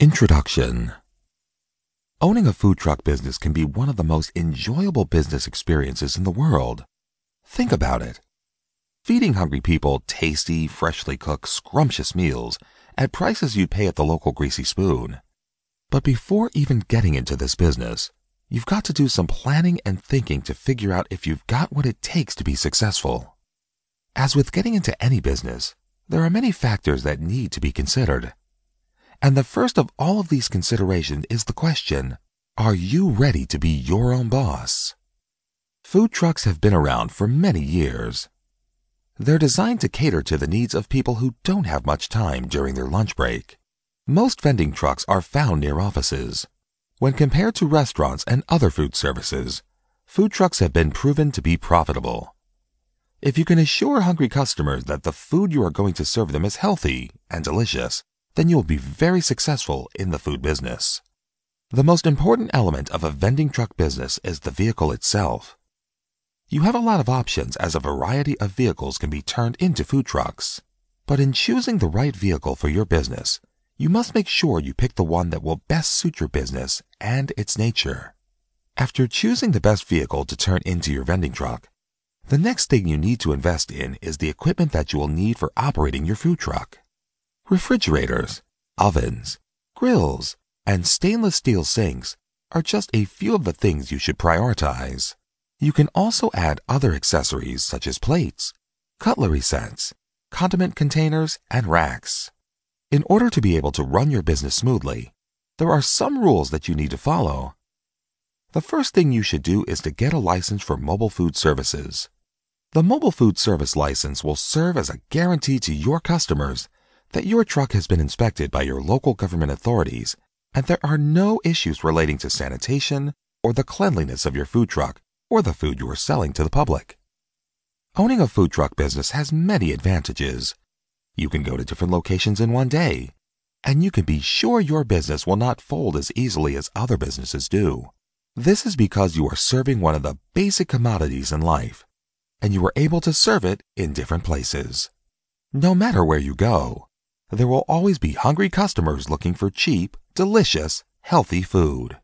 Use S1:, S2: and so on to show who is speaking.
S1: Introduction Owning a food truck business can be one of the most enjoyable business experiences in the world. Think about it. Feeding hungry people tasty, freshly cooked, scrumptious meals at prices you'd pay at the local greasy spoon. But before even getting into this business, you've got to do some planning and thinking to figure out if you've got what it takes to be successful. As with getting into any business, there are many factors that need to be considered. And the first of all of these considerations is the question, are you ready to be your own boss? Food trucks have been around for many years. They're designed to cater to the needs of people who don't have much time during their lunch break. Most vending trucks are found near offices. When compared to restaurants and other food services, food trucks have been proven to be profitable. If you can assure hungry customers that the food you are going to serve them is healthy and delicious, then you will be very successful in the food business. The most important element of a vending truck business is the vehicle itself. You have a lot of options as a variety of vehicles can be turned into food trucks. But in choosing the right vehicle for your business, you must make sure you pick the one that will best suit your business and its nature. After choosing the best vehicle to turn into your vending truck, the next thing you need to invest in is the equipment that you will need for operating your food truck refrigerators, ovens, grills, and stainless steel sinks are just a few of the things you should prioritize. You can also add other accessories such as plates, cutlery sets, condiment containers, and racks. In order to be able to run your business smoothly, there are some rules that you need to follow. The first thing you should do is to get a license for mobile food services. The mobile food service license will serve as a guarantee to your customers that your truck has been inspected by your local government authorities and there are no issues relating to sanitation or the cleanliness of your food truck or the food you are selling to the public. Owning a food truck business has many advantages. You can go to different locations in one day, and you can be sure your business will not fold as easily as other businesses do. This is because you are serving one of the basic commodities in life, and you are able to serve it in different places. No matter where you go, there will always be hungry customers looking for cheap, delicious, healthy food.